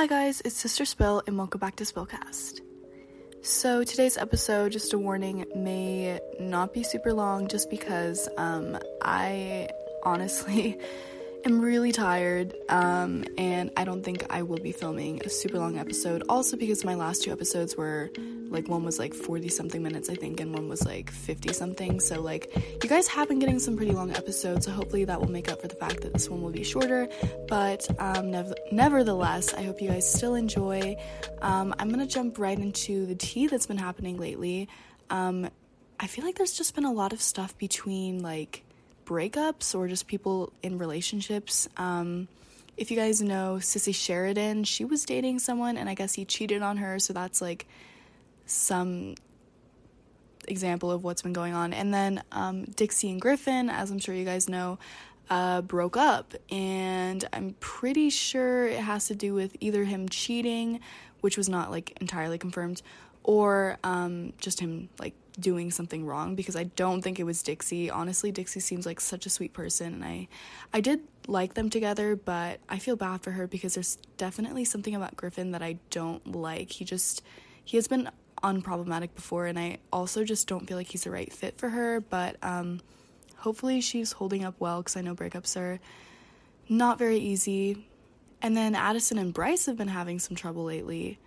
Hi guys, it's Sister Spill and welcome back to Spillcast. So today's episode, just a warning, may not be super long just because um, I honestly am really tired um, and I don't think I will be filming a super long episode. Also, because my last two episodes were like one was like 40 something minutes, I think, and one was like 50 something. So, like, you guys have been getting some pretty long episodes, so hopefully that will make up for the fact that this one will be shorter. But um, nev- nevertheless, I hope you guys still enjoy. Um, I'm gonna jump right into the tea that's been happening lately. Um, I feel like there's just been a lot of stuff between like breakups or just people in relationships. Um, if you guys know Sissy Sheridan, she was dating someone and I guess he cheated on her, so that's like some example of what's been going on. And then um, Dixie and Griffin, as I'm sure you guys know, uh, broke up, and I'm pretty sure it has to do with either him cheating, which was not like entirely confirmed, or um, just him like doing something wrong because I don't think it was Dixie. Honestly, Dixie seems like such a sweet person and I I did like them together, but I feel bad for her because there's definitely something about Griffin that I don't like. He just he has been unproblematic before and I also just don't feel like he's the right fit for her, but um hopefully she's holding up well cuz I know breakups are not very easy. And then Addison and Bryce have been having some trouble lately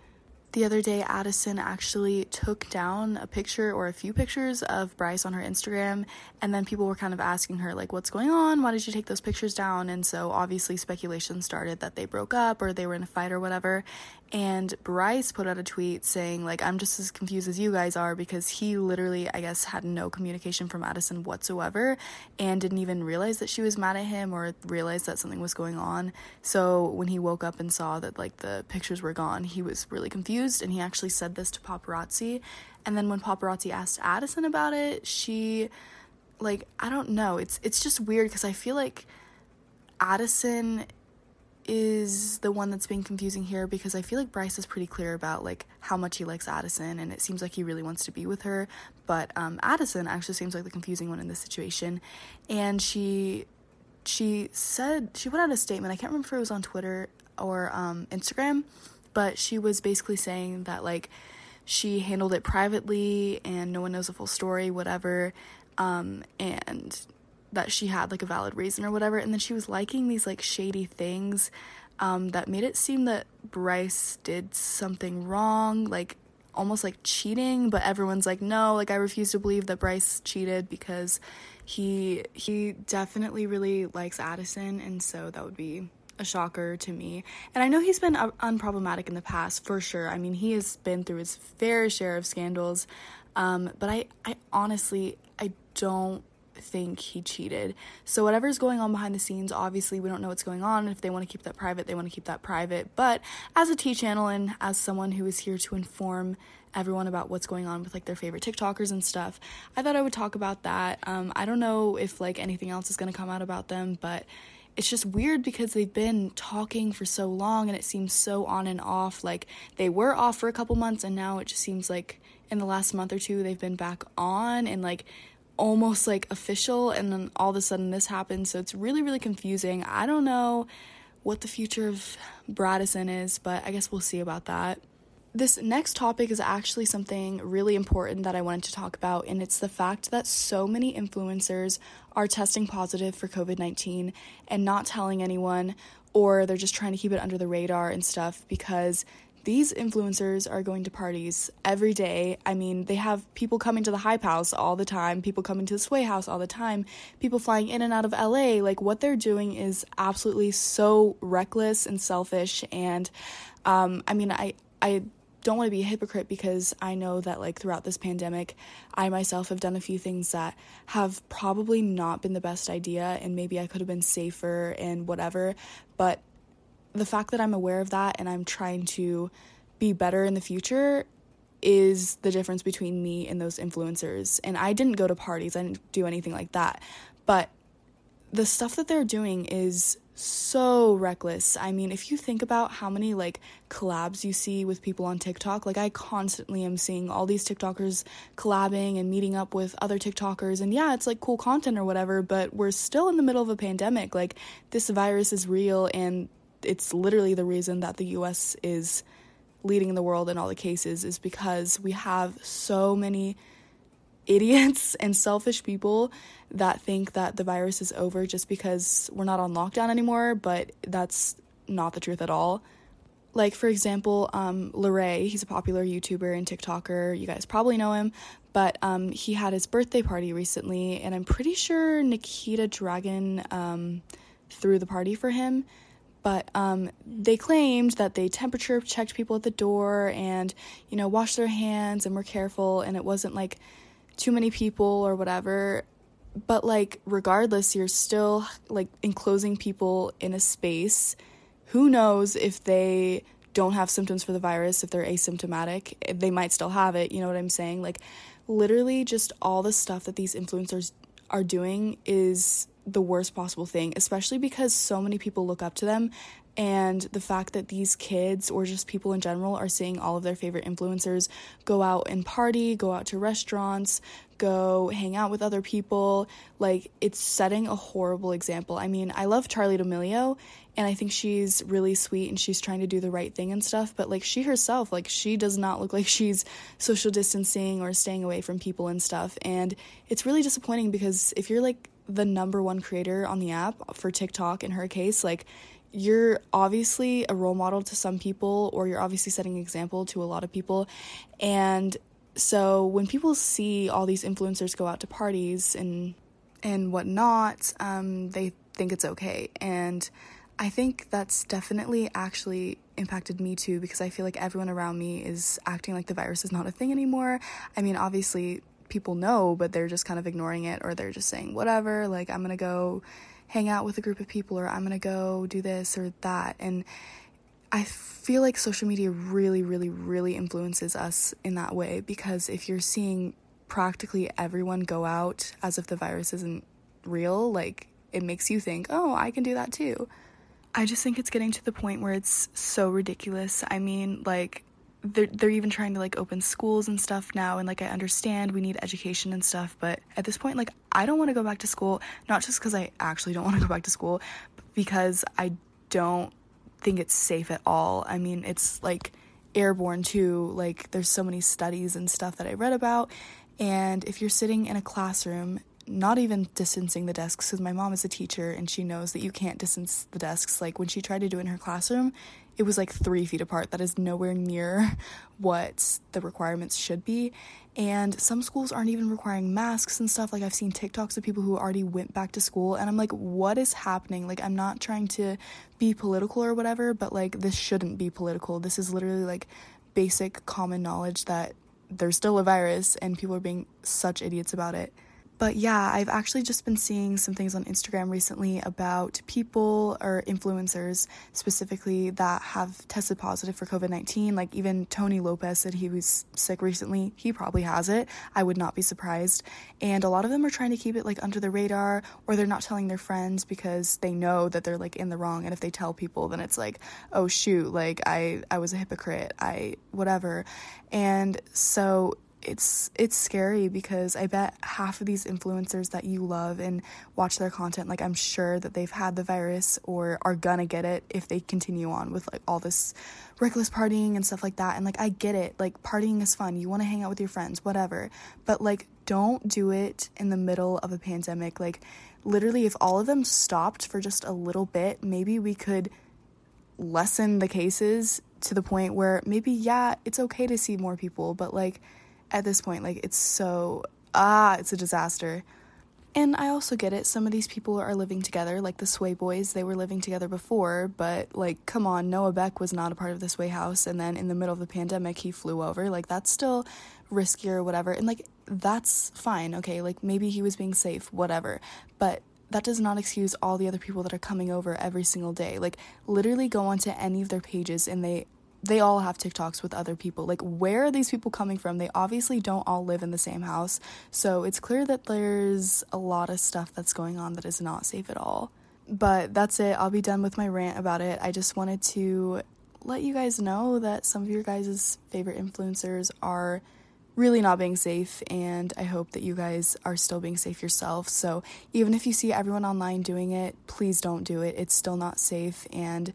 the other day, Addison actually took down a picture or a few pictures of Bryce on her Instagram, and then people were kind of asking her, like, what's going on? Why did you take those pictures down? And so obviously, speculation started that they broke up or they were in a fight or whatever. And Bryce put out a tweet saying, like, I'm just as confused as you guys are because he literally, I guess, had no communication from Addison whatsoever and didn't even realize that she was mad at him or realize that something was going on. So when he woke up and saw that, like, the pictures were gone, he was really confused and he actually said this to paparazzi. And then when paparazzi asked Addison about it, she, like, I don't know. It's, it's just weird because I feel like Addison is the one that's being confusing here because I feel like Bryce is pretty clear about like how much he likes Addison and it seems like he really wants to be with her. But um, Addison actually seems like the confusing one in this situation, and she she said she put out a statement. I can't remember if it was on Twitter or um, Instagram, but she was basically saying that like she handled it privately and no one knows the full story, whatever. Um, and that she had like a valid reason or whatever and then she was liking these like shady things um, that made it seem that Bryce did something wrong like almost like cheating but everyone's like no like I refuse to believe that Bryce cheated because he he definitely really likes Addison and so that would be a shocker to me. And I know he's been unproblematic in the past for sure. I mean, he has been through his fair share of scandals. Um, but I, I honestly, I don't think he cheated. So whatever's going on behind the scenes, obviously we don't know what's going on. And if they want to keep that private, they want to keep that private. But as a tea channel and as someone who is here to inform everyone about what's going on with like their favorite TikTokers and stuff, I thought I would talk about that. Um, I don't know if like anything else is gonna come out about them, but it's just weird because they've been talking for so long and it seems so on and off. Like they were off for a couple months and now it just seems like in the last month or two they've been back on and like almost like official and then all of a sudden this happens so it's really really confusing. I don't know what the future of bradison is but i guess we'll see about that. This next topic is actually something really important that I wanted to talk about, and it's the fact that so many influencers are testing positive for COVID 19 and not telling anyone, or they're just trying to keep it under the radar and stuff because these influencers are going to parties every day. I mean, they have people coming to the Hype House all the time, people coming to the Sway House all the time, people flying in and out of LA. Like, what they're doing is absolutely so reckless and selfish. And, um, I mean, I, I, don't want to be a hypocrite because I know that like throughout this pandemic, I myself have done a few things that have probably not been the best idea and maybe I could have been safer and whatever, but the fact that I'm aware of that and I'm trying to be better in the future is the difference between me and those influencers. And I didn't go to parties, I didn't do anything like that. But the stuff that they're doing is so reckless. I mean, if you think about how many like collabs you see with people on TikTok, like I constantly am seeing all these TikTokers collabing and meeting up with other TikTokers. And yeah, it's like cool content or whatever, but we're still in the middle of a pandemic. Like, this virus is real and it's literally the reason that the US is leading the world in all the cases is because we have so many idiots and selfish people that think that the virus is over just because we're not on lockdown anymore, but that's not the truth at all. Like, for example, um, Larray, he's a popular YouTuber and TikToker. You guys probably know him, but um, he had his birthday party recently, and I'm pretty sure Nikita Dragun um, threw the party for him. But um, they claimed that they temperature checked people at the door and, you know, washed their hands and were careful, and it wasn't like too many people or whatever. But, like, regardless, you're still like enclosing people in a space. Who knows if they don't have symptoms for the virus, if they're asymptomatic, they might still have it. You know what I'm saying? Like, literally just all the stuff that these influencers are doing is the worst possible thing, especially because so many people look up to them. And the fact that these kids or just people in general are seeing all of their favorite influencers go out and party, go out to restaurants, go hang out with other people, like it's setting a horrible example. I mean, I love Charlie D'Amelio and I think she's really sweet and she's trying to do the right thing and stuff, but like she herself, like she does not look like she's social distancing or staying away from people and stuff. And it's really disappointing because if you're like the number one creator on the app for TikTok in her case, like you're obviously a role model to some people or you're obviously setting an example to a lot of people and so when people see all these influencers go out to parties and and whatnot um, they think it's okay and I think that's definitely actually impacted me too because I feel like everyone around me is acting like the virus is not a thing anymore. I mean, obviously, people know, but they're just kind of ignoring it or they're just saying, whatever, like, I'm gonna go hang out with a group of people or I'm gonna go do this or that. And I feel like social media really, really, really influences us in that way because if you're seeing practically everyone go out as if the virus isn't real, like, it makes you think, oh, I can do that too. I just think it's getting to the point where it's so ridiculous. I mean, like they're they're even trying to like open schools and stuff now and like I understand we need education and stuff, but at this point like I don't want to go back to school, not just cuz I actually don't want to go back to school, because I don't think it's safe at all. I mean, it's like airborne too. Like there's so many studies and stuff that I read about and if you're sitting in a classroom not even distancing the desks because my mom is a teacher and she knows that you can't distance the desks. Like when she tried to do it in her classroom, it was like three feet apart. That is nowhere near what the requirements should be. And some schools aren't even requiring masks and stuff. Like I've seen TikToks of people who already went back to school and I'm like, what is happening? Like I'm not trying to be political or whatever, but like this shouldn't be political. This is literally like basic common knowledge that there's still a virus and people are being such idiots about it. But yeah, I've actually just been seeing some things on Instagram recently about people or influencers specifically that have tested positive for COVID 19. Like even Tony Lopez said he was sick recently. He probably has it. I would not be surprised. And a lot of them are trying to keep it like under the radar or they're not telling their friends because they know that they're like in the wrong. And if they tell people, then it's like, oh shoot, like I, I was a hypocrite. I, whatever. And so it's it's scary because I bet half of these influencers that you love and watch their content like I'm sure that they've had the virus or are gonna get it if they continue on with like all this reckless partying and stuff like that. And like I get it. Like partying is fun. You want to hang out with your friends whatever. But like don't do it in the middle of a pandemic. Like literally if all of them stopped for just a little bit maybe we could lessen the cases to the point where maybe yeah it's okay to see more people but like at this point, like it's so ah, it's a disaster. And I also get it. Some of these people are living together, like the Sway Boys. They were living together before, but like, come on, Noah Beck was not a part of the Sway house. And then in the middle of the pandemic, he flew over. Like, that's still riskier, or whatever. And like, that's fine. Okay. Like, maybe he was being safe, whatever. But that does not excuse all the other people that are coming over every single day. Like, literally go onto any of their pages and they they all have TikToks with other people. Like, where are these people coming from? They obviously don't all live in the same house. So it's clear that there's a lot of stuff that's going on that is not safe at all. But that's it. I'll be done with my rant about it. I just wanted to let you guys know that some of your guys' favorite influencers are really not being safe and I hope that you guys are still being safe yourself. So even if you see everyone online doing it, please don't do it. It's still not safe and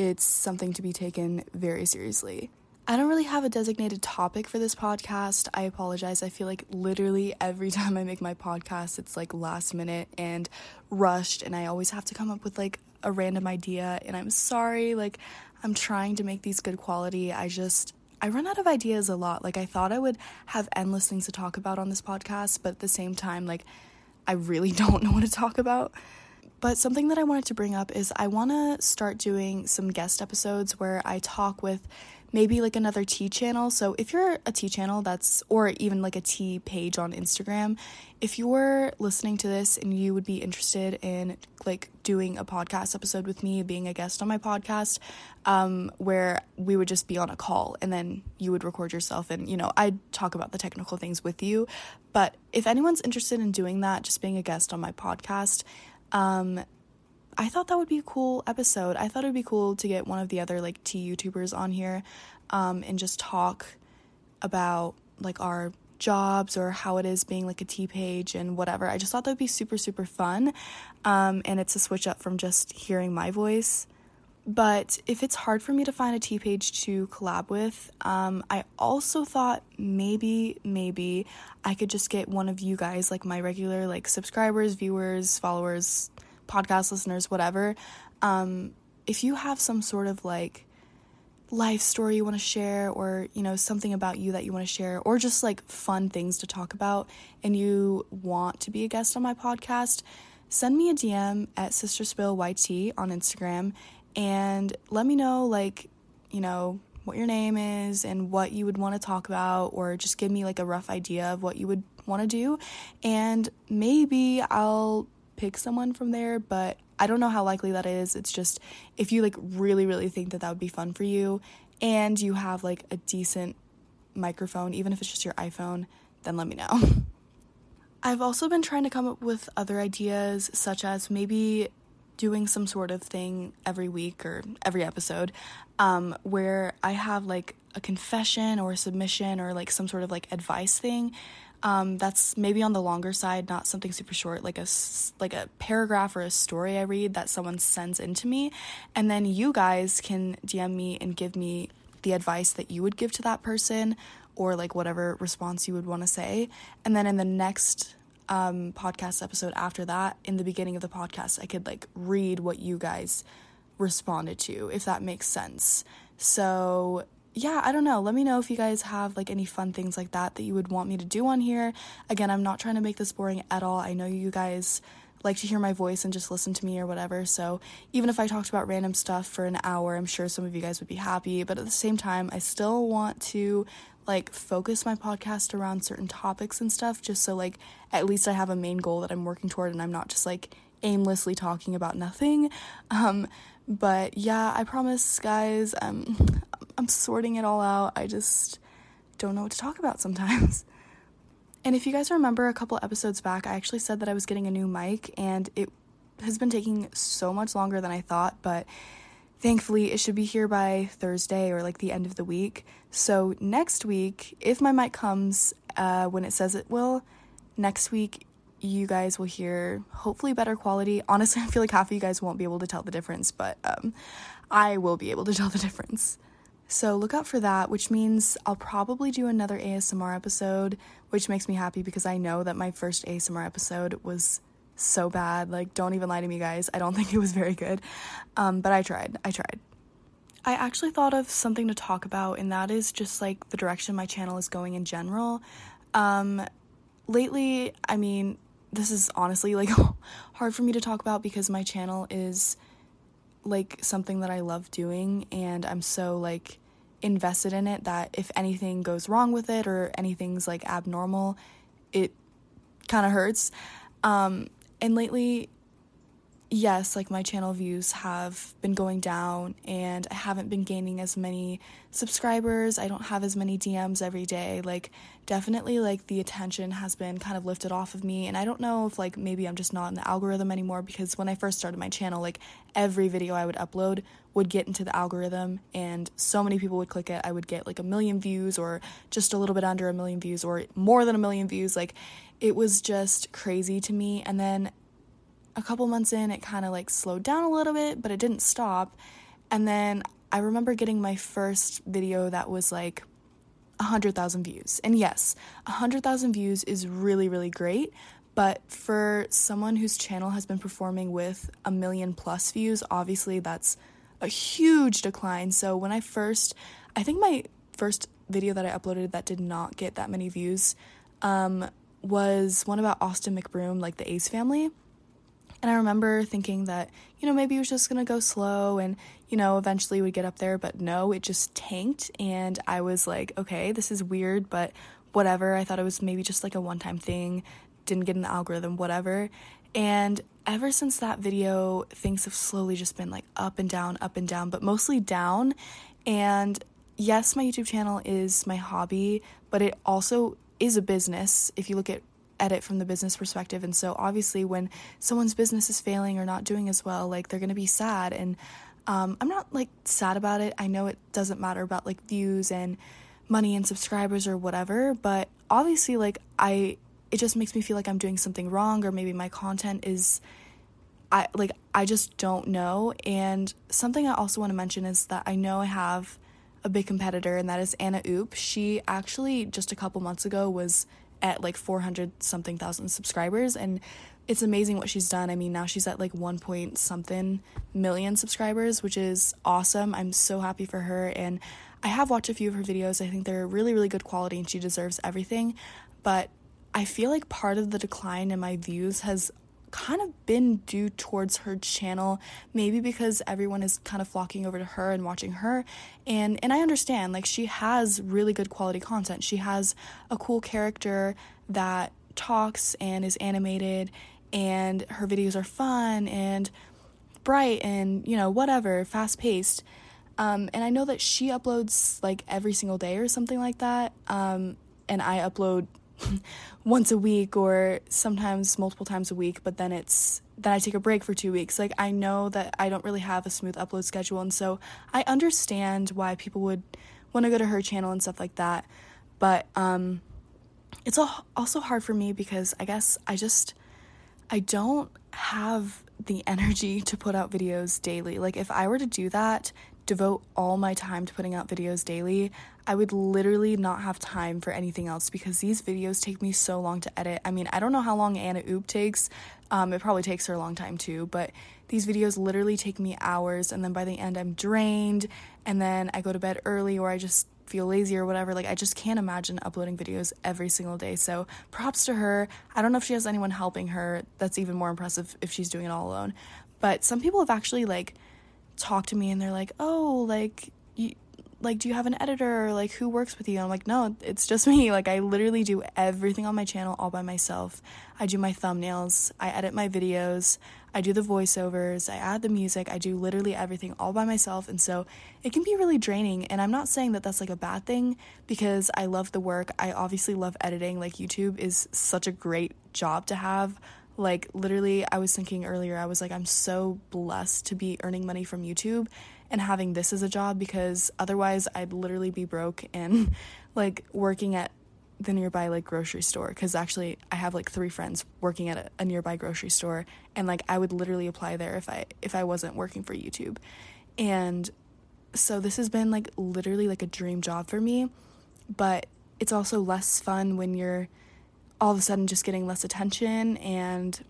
it's something to be taken very seriously. I don't really have a designated topic for this podcast. I apologize. I feel like literally every time I make my podcast, it's like last minute and rushed, and I always have to come up with like a random idea. And I'm sorry, like, I'm trying to make these good quality. I just, I run out of ideas a lot. Like, I thought I would have endless things to talk about on this podcast, but at the same time, like, I really don't know what to talk about. But something that I wanted to bring up is I want to start doing some guest episodes where I talk with maybe like another tea channel. So if you're a tea channel that's, or even like a tea page on Instagram, if you're listening to this and you would be interested in like doing a podcast episode with me, being a guest on my podcast, um, where we would just be on a call and then you would record yourself and, you know, I'd talk about the technical things with you. But if anyone's interested in doing that, just being a guest on my podcast, um, I thought that would be a cool episode. I thought it would be cool to get one of the other like tea YouTubers on here um, and just talk about like our jobs or how it is being like a tea page and whatever. I just thought that would be super, super fun. Um, and it's a switch up from just hearing my voice. But if it's hard for me to find a tea page to collab with, um, I also thought maybe, maybe I could just get one of you guys, like my regular like subscribers, viewers, followers, podcast listeners, whatever, um, if you have some sort of like life story you want to share or you know something about you that you want to share or just like fun things to talk about and you want to be a guest on my podcast send me a dm at sisterspillyt on instagram and let me know like you know what your name is and what you would want to talk about or just give me like a rough idea of what you would want to do and maybe i'll pick someone from there, but I don't know how likely that is. It's just if you like really, really think that that would be fun for you and you have like a decent microphone, even if it's just your iPhone, then let me know. I've also been trying to come up with other ideas, such as maybe doing some sort of thing every week or every episode um, where I have like a confession or a submission or like some sort of like advice thing um, that's maybe on the longer side, not something super short, like a like a paragraph or a story I read that someone sends into me, and then you guys can DM me and give me the advice that you would give to that person, or like whatever response you would want to say, and then in the next um, podcast episode after that, in the beginning of the podcast, I could like read what you guys responded to, if that makes sense. So yeah, I don't know. Let me know if you guys have like any fun things like that that you would want me to do on here. Again, I'm not trying to make this boring at all. I know you guys like to hear my voice and just listen to me or whatever. So, even if I talked about random stuff for an hour, I'm sure some of you guys would be happy, but at the same time, I still want to like focus my podcast around certain topics and stuff just so like at least I have a main goal that I'm working toward and I'm not just like aimlessly talking about nothing. Um but yeah, I promise guys, um I'm sorting it all out. I just don't know what to talk about sometimes. And if you guys remember a couple episodes back, I actually said that I was getting a new mic and it has been taking so much longer than I thought, but thankfully it should be here by Thursday or like the end of the week. So next week, if my mic comes uh, when it says it will, next week you guys will hear hopefully better quality. Honestly, I feel like half of you guys won't be able to tell the difference, but um, I will be able to tell the difference. So look out for that, which means I'll probably do another ASMR episode, which makes me happy because I know that my first ASMR episode was so bad. Like, don't even lie to me, guys. I don't think it was very good. Um, but I tried. I tried. I actually thought of something to talk about, and that is just like the direction my channel is going in general. Um, lately, I mean, this is honestly like hard for me to talk about because my channel is like something that I love doing and I'm so like invested in it that if anything goes wrong with it or anything's like abnormal, it kind of hurts. Um, and lately, yes, like my channel views have been going down and I haven't been gaining as many subscribers. I don't have as many DMs every day. Like, definitely, like the attention has been kind of lifted off of me. And I don't know if like maybe I'm just not in the algorithm anymore because when I first started my channel, like every video I would upload would get into the algorithm and so many people would click it. I would get like a million views or just a little bit under a million views or more than a million views. Like, it was just crazy to me. And then a couple months in, it kind of like slowed down a little bit, but it didn't stop. And then I remember getting my first video that was like 100,000 views. And yes, 100,000 views is really, really great. But for someone whose channel has been performing with a million plus views, obviously that's a huge decline. So when I first, I think my first video that I uploaded that did not get that many views um, was one about Austin McBroom, like the Ace family. And I remember thinking that, you know, maybe it was just gonna go slow and, you know, eventually would get up there, but no, it just tanked. And I was like, okay, this is weird, but whatever. I thought it was maybe just like a one time thing, didn't get an algorithm, whatever. And ever since that video, things have slowly just been like up and down, up and down, but mostly down. And yes, my YouTube channel is my hobby, but it also is a business if you look at at it from the business perspective. And so obviously when someone's business is failing or not doing as well, like they're going to be sad and um, I'm not like sad about it. I know it doesn't matter about like views and money and subscribers or whatever, but obviously like I it just makes me feel like I'm doing something wrong or maybe my content is I like I just don't know. And something I also want to mention is that I know I have a big competitor and that is Anna Oop. She actually just a couple months ago was at like 400 something thousand subscribers and it's amazing what she's done. I mean, now she's at like 1 point something million subscribers, which is awesome. I'm so happy for her and I have watched a few of her videos. I think they're really really good quality and she deserves everything. But I feel like part of the decline in my views has kind of been due towards her channel maybe because everyone is kind of flocking over to her and watching her. And and I understand like she has really good quality content. She has a cool character that talks and is animated and her videos are fun and bright and you know whatever fast paced um, and I know that she uploads like every single day or something like that. Um, and I upload once a week or sometimes multiple times a week, but then it's then I take a break for two weeks. Like I know that I don't really have a smooth upload schedule, and so I understand why people would want to go to her channel and stuff like that. But um, it's also hard for me because I guess I just I don't have the energy to put out videos daily. Like if I were to do that, devote all my time to putting out videos daily, I would literally not have time for anything else because these videos take me so long to edit. I mean, I don't know how long Anna Oop takes. Um, it probably takes her a long time too, but these videos literally take me hours, and then by the end, I'm drained, and then I go to bed early or I just feel lazy or whatever. Like, I just can't imagine uploading videos every single day. So, props to her. I don't know if she has anyone helping her. That's even more impressive if she's doing it all alone. But some people have actually, like, talked to me and they're like, oh, like, you, like do you have an editor? Or like who works with you? And i'm like no it's just me. Like i literally do everything on my channel all by myself. I do my thumbnails. I edit my videos. I do the voiceovers. I add the music. I do literally everything all by myself. And so it can be really draining and i'm not saying that that's like a bad thing because i love the work. I obviously love editing. Like youtube is such a great job to have like literally i was thinking earlier i was like i'm so blessed to be earning money from youtube and having this as a job because otherwise I'd literally be broke and like working at the nearby like grocery store because actually I have like three friends working at a, a, nearby grocery store and like I would literally apply there if I if I wasn't working for YouTube. And so this has been like literally like a dream job for me, but it's also less fun when you're all of a sudden just getting less attention and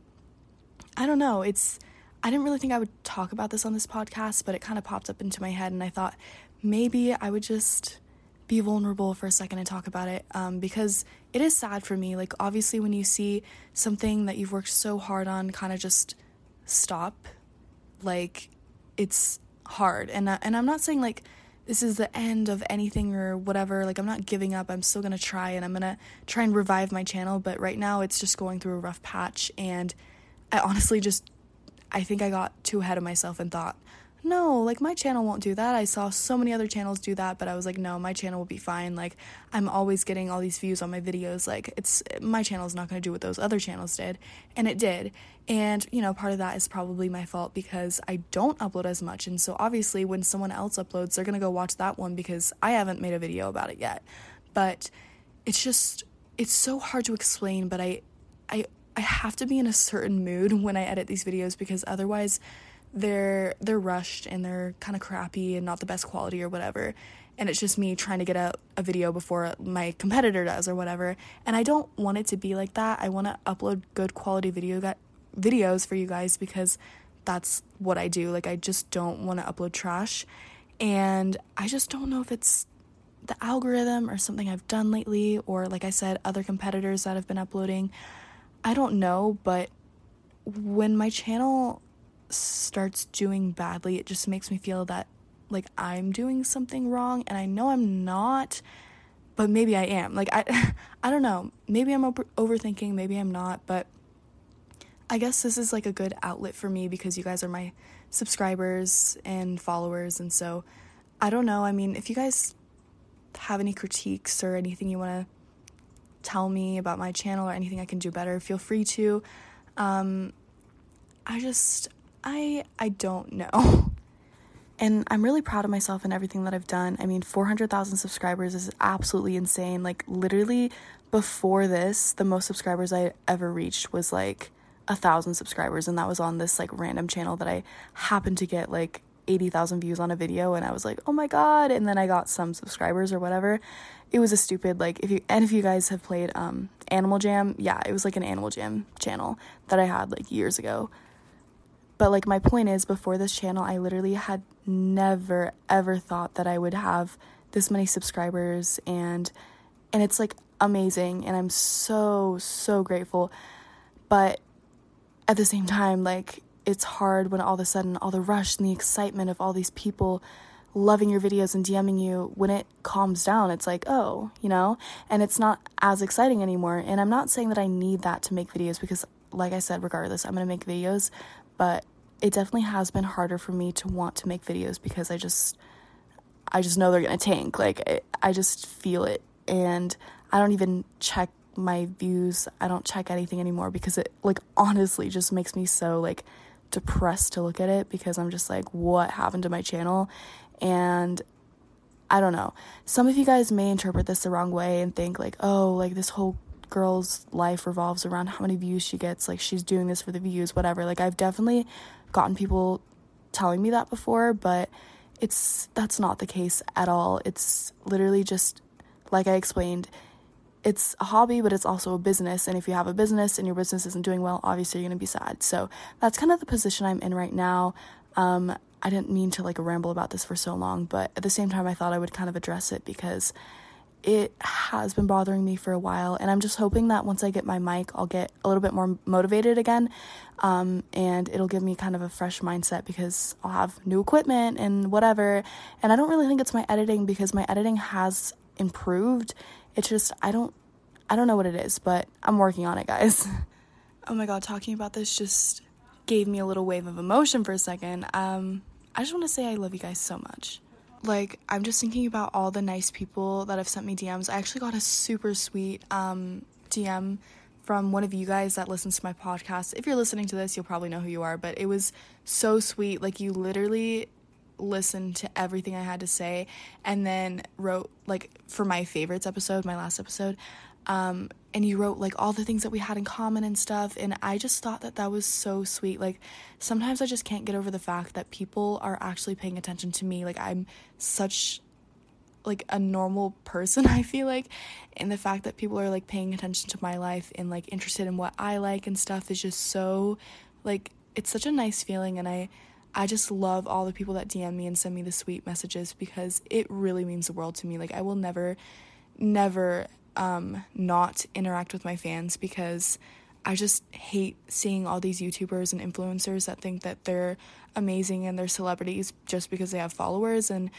I don't know, it's I didn't really think I would talk about this on this podcast, but it kind of popped up into my head, and I thought maybe I would just be vulnerable for a second and talk about it um, because it is sad for me. Like, obviously, when you see something that you've worked so hard on kind of just stop, like, it's hard. And, and I'm not saying like this is the end of anything or whatever. Like, I'm not giving up. I'm still gonna try and I'm gonna try and revive my channel, but right now it's just going through a rough patch, and I honestly just I think I got too ahead of myself and thought, no, like my channel won't do that. I saw so many other channels do that, but I was like, no, my channel will be fine. Like I'm always getting all these views on my videos. Like it's my channel is not going to do what those other channels did, and it did. And you know, part of that is probably my fault because I don't upload as much. And so obviously when someone else uploads, they're going to go watch that one because I haven't made a video about it yet. But it's just it's so hard to explain, but I I I have to be in a certain mood when I edit these videos because otherwise they're they're rushed and they're kind of crappy and not the best quality or whatever. And it's just me trying to get a, a video before my competitor does or whatever. And i don't want it to be like that. I want to upload good quality video gu- videos for you guys because that's what i do. Like i just don't want to upload trash. And i just don't know if it's the algorithm or something i've done lately or like i said other competitors that have been uploading. I don't know but when my channel starts doing badly, it just makes me feel that like I'm doing something wrong and I know I'm not, but maybe I am. Like I I don't know. Maybe I'm over- overthinking, maybe I'm not, but I guess this is like a good outlet for me because you guys are my subscribers and followers and so I don't know. I mean, if you guys have any critiques or anything you want to tell me about my channel or anything I can do better, feel free to. Um, I just I I don't know. And I'm really proud of myself and everything that I've done. I mean, 400,000 subscribers is absolutely insane. Like literally before this, the most subscribers I ever reached was like a thousand subscribers, and that was on this like random channel that I happened to get like 80,000 views on a video, and I was like, oh my god! And then I got some subscribers or whatever. It was a stupid like if you and if you guys have played um Animal Jam, yeah, it was like an Animal Jam channel that I had like years ago. But like my point is before this channel I literally had never ever thought that I would have this many subscribers and and it's like amazing and I'm so so grateful. But at the same time like it's hard when all of a sudden all the rush and the excitement of all these people loving your videos and DMing you when it calms down it's like oh you know and it's not as exciting anymore and I'm not saying that I need that to make videos because like I said regardless I'm to make videos but it definitely has been harder for me to want to make videos because I just I just know they're going to tank. Like I, I just feel it and I don't even check my views. I don't check anything anymore because it like honestly just makes me so like depressed to look at it because I'm just like what happened to my channel and I don't know. Some of you guys may interpret this the wrong way and think like, "Oh, like this whole girl's life revolves around how many views she gets. Like she's doing this for the views, whatever." Like I've definitely gotten people telling me that before, but it's that's not the case at all. It's literally just like I explained, it's a hobby, but it's also a business. And if you have a business and your business isn't doing well, obviously you're gonna be sad. So that's kind of the position I'm in right now. Um, I didn't mean to like ramble about this for so long, but at the same time, I thought I would kind of address it because it has been bothering me for a while and i'm just hoping that once i get my mic i'll get a little bit more motivated again um, and it'll give me kind of a fresh mindset because i'll have new equipment and whatever. And i don't really think it's my editing because my editing has improved. It's just i don't i don't know what it is but i'm working on it guys. Oh my god talking about this just gave me a little wave of emotion for a second. Um, i just want to say i love you guys so much like i'm just thinking about all the nice people that have sent me dms i actually got a super sweet um, dm from one of you guys that listens to my podcast. If you're listening to this you'll probably know who you are but it was so sweet. Like you literally listened to everything i had to say and then wrote like for my favorites episode my last episode um, and you wrote like all the things that we had in common and stuff and i just thought that that was so sweet. Like sometimes i just can't get over the fact that people are actually paying attention to me. Like i'm such like a normal person i feel like and the fact that people are like paying attention to my life and like interested in what i like and stuff is just so like it's such a nice feeling and i i just love all the people that dm me and send me the sweet messages because it really means the world to me. Like i will never never um, not interact with my fans because I just hate seeing all these YouTubers and influencers that think that they're amazing and they're celebrities just because they have followers and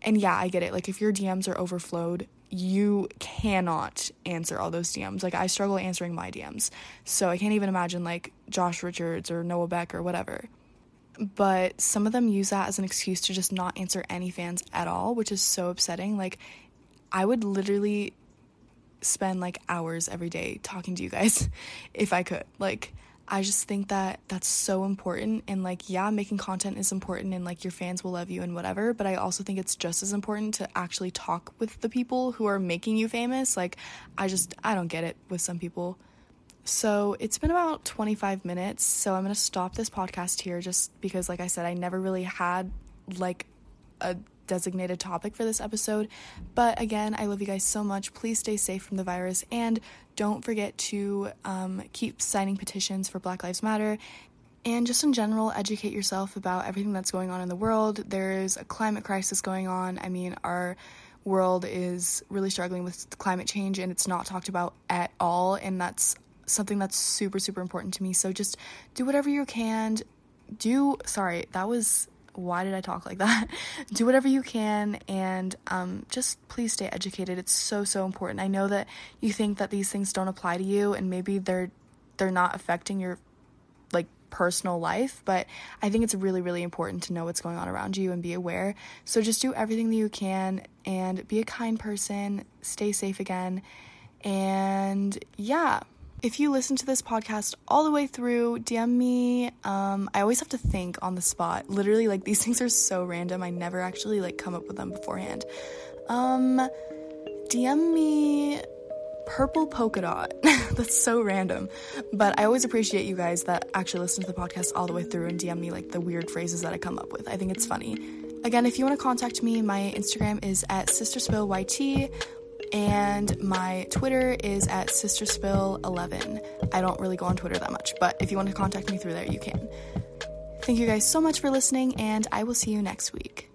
and yeah, I get it. Like if your DMs are overflowed, you cannot answer all those DMs. Like I struggle answering my DMs. So I can't even imagine like Josh Richards or Noah Beck or whatever. But some of them use that as an excuse to just not answer any fans at all, which is so upsetting. Like I would literally spend like hours every day talking to you guys if I could. Like, I just think that that's so important. And like, yeah, making content is important and like your fans will love you and whatever. But I also think it's just as important to actually talk with the people who are making you famous. Like, I just, I don't get it with some people. So it's been about 25 minutes, so I'm gonna stop this podcast here just because, like I said, I never really had like a designated topic for this episode. But again, I love you guys so much. Please stay safe from the virus and don't forget to um, keep signing petitions for Black Lives Matter. And just in general, educate yourself about everything that's going on in the world. There is a climate crisis going on. I mean, our world is really struggling with climate change and it's not talked about at all. And that's something that's super, super important to me. So just do whatever you can. Do, sorry, that was why did I talk like that? Do whatever you can and um, just please stay educated. It's so so important. I know that you think that these things don't apply to you and maybe they're they're not affecting your like personal life, but I think it's really really important to know what's going on around you and be aware. So just do everything that you can and be a kind person. Stay safe again. And yeah. If you listen to this podcast all the way through, DM me. Um, I always have to think on the spot. Literally, like these things are so random. I never actually like come up with them beforehand. Um, DM me purple polka dot. That's so random. But I always appreciate you guys that actually listen to the podcast all the way through and DM me like the weird phrases that I come up with. I think it's funny. Again, if you want to contact me, my Instagram is at sisterspillyt and my Twitter is at sisterspill11. I don't really go on Twitter that much, but if you want to contact me through there, you can. Thank you guys so much for listening, and I will see you next week.